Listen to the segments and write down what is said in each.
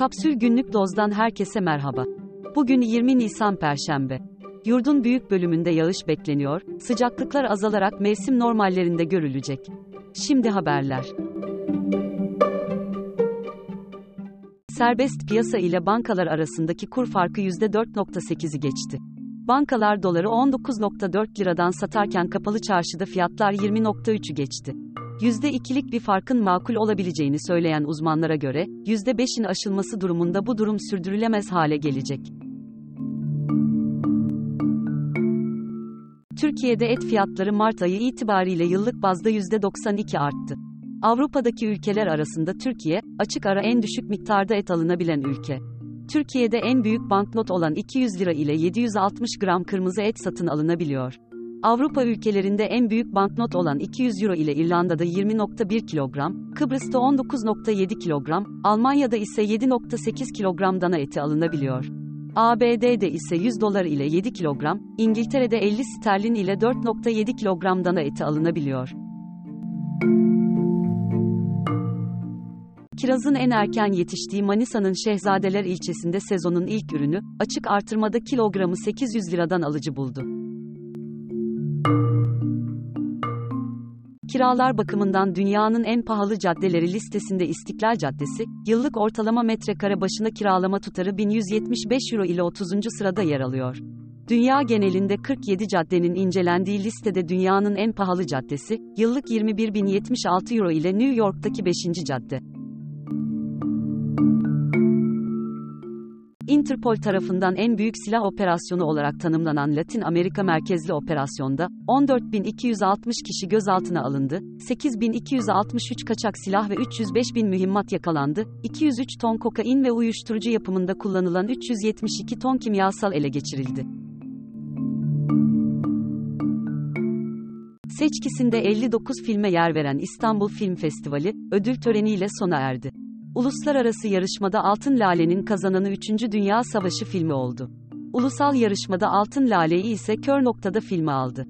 Kapsül Günlük Doz'dan herkese merhaba. Bugün 20 Nisan Perşembe. Yurdun büyük bölümünde yağış bekleniyor, sıcaklıklar azalarak mevsim normallerinde görülecek. Şimdi haberler. Serbest piyasa ile bankalar arasındaki kur farkı %4.8'i geçti. Bankalar doları 19.4 liradan satarken kapalı çarşıda fiyatlar 20.3'ü geçti. %2'lik bir farkın makul olabileceğini söyleyen uzmanlara göre, %5'in aşılması durumunda bu durum sürdürülemez hale gelecek. Türkiye'de et fiyatları Mart ayı itibariyle yıllık bazda %92 arttı. Avrupa'daki ülkeler arasında Türkiye, açık ara en düşük miktarda et alınabilen ülke. Türkiye'de en büyük banknot olan 200 lira ile 760 gram kırmızı et satın alınabiliyor. Avrupa ülkelerinde en büyük banknot olan 200 euro ile İrlanda'da 20.1 kilogram, Kıbrıs'ta 19.7 kilogram, Almanya'da ise 7.8 kilogram dana eti alınabiliyor. ABD'de ise 100 dolar ile 7 kilogram, İngiltere'de 50 sterlin ile 4.7 kilogram dana eti alınabiliyor. Kirazın en erken yetiştiği Manisa'nın Şehzadeler ilçesinde sezonun ilk ürünü, açık artırmada kilogramı 800 liradan alıcı buldu. Kiralar bakımından dünyanın en pahalı caddeleri listesinde İstiklal Caddesi, yıllık ortalama metrekare başına kiralama tutarı 1175 euro ile 30. sırada yer alıyor. Dünya genelinde 47 caddenin incelendiği listede dünyanın en pahalı caddesi, yıllık 21.076 euro ile New York'taki 5. cadde. Interpol tarafından en büyük silah operasyonu olarak tanımlanan Latin Amerika merkezli operasyonda 14.260 kişi gözaltına alındı, 8.263 kaçak silah ve 305.000 mühimmat yakalandı, 203 ton kokain ve uyuşturucu yapımında kullanılan 372 ton kimyasal ele geçirildi. Seçkisinde 59 filme yer veren İstanbul Film Festivali, ödül töreniyle sona erdi. Uluslararası yarışmada Altın Lale'nin kazananı 3. Dünya Savaşı filmi oldu. Ulusal yarışmada Altın Lale'yi ise Kör Nokta'da filmi aldı.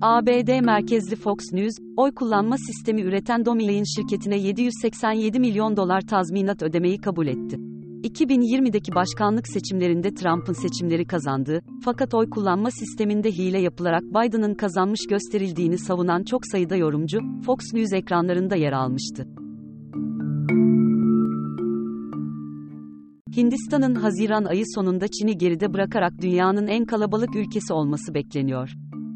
ABD merkezli Fox News, oy kullanma sistemi üreten Dominion şirketine 787 milyon dolar tazminat ödemeyi kabul etti. 2020'deki başkanlık seçimlerinde Trump'ın seçimleri kazandığı, fakat oy kullanma sisteminde hile yapılarak Biden'ın kazanmış gösterildiğini savunan çok sayıda yorumcu, Fox News ekranlarında yer almıştı. Hindistan'ın Haziran ayı sonunda Çin'i geride bırakarak dünyanın en kalabalık ülkesi olması bekleniyor.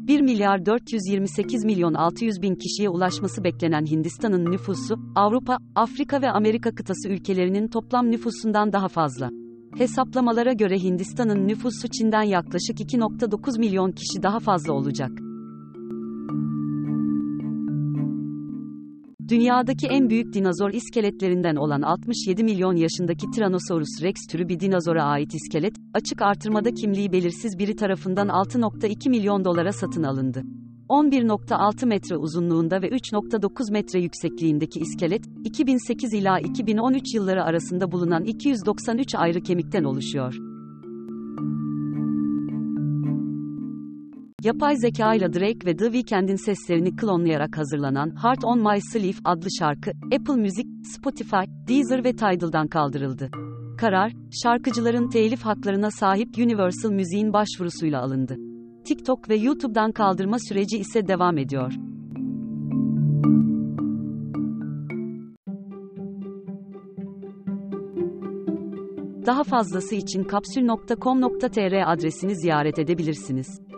1 milyar 428 milyon 600 bin kişiye ulaşması beklenen Hindistan'ın nüfusu, Avrupa, Afrika ve Amerika kıtası ülkelerinin toplam nüfusundan daha fazla. Hesaplamalara göre Hindistan'ın nüfusu Çin'den yaklaşık 2.9 milyon kişi daha fazla olacak. Dünyadaki en büyük dinozor iskeletlerinden olan 67 milyon yaşındaki Tyrannosaurus rex türü bir dinozora ait iskelet, açık artırmada kimliği belirsiz biri tarafından 6.2 milyon dolara satın alındı. 11.6 metre uzunluğunda ve 3.9 metre yüksekliğindeki iskelet, 2008 ila 2013 yılları arasında bulunan 293 ayrı kemikten oluşuyor. Yapay zeka ile Drake ve The Weeknd'in seslerini klonlayarak hazırlanan Heart on My Sleeve adlı şarkı, Apple Music, Spotify, Deezer ve Tidal'dan kaldırıldı. Karar, şarkıcıların telif haklarına sahip Universal Müziğin başvurusuyla alındı. TikTok ve YouTube'dan kaldırma süreci ise devam ediyor. Daha fazlası için kapsül.com.tr adresini ziyaret edebilirsiniz.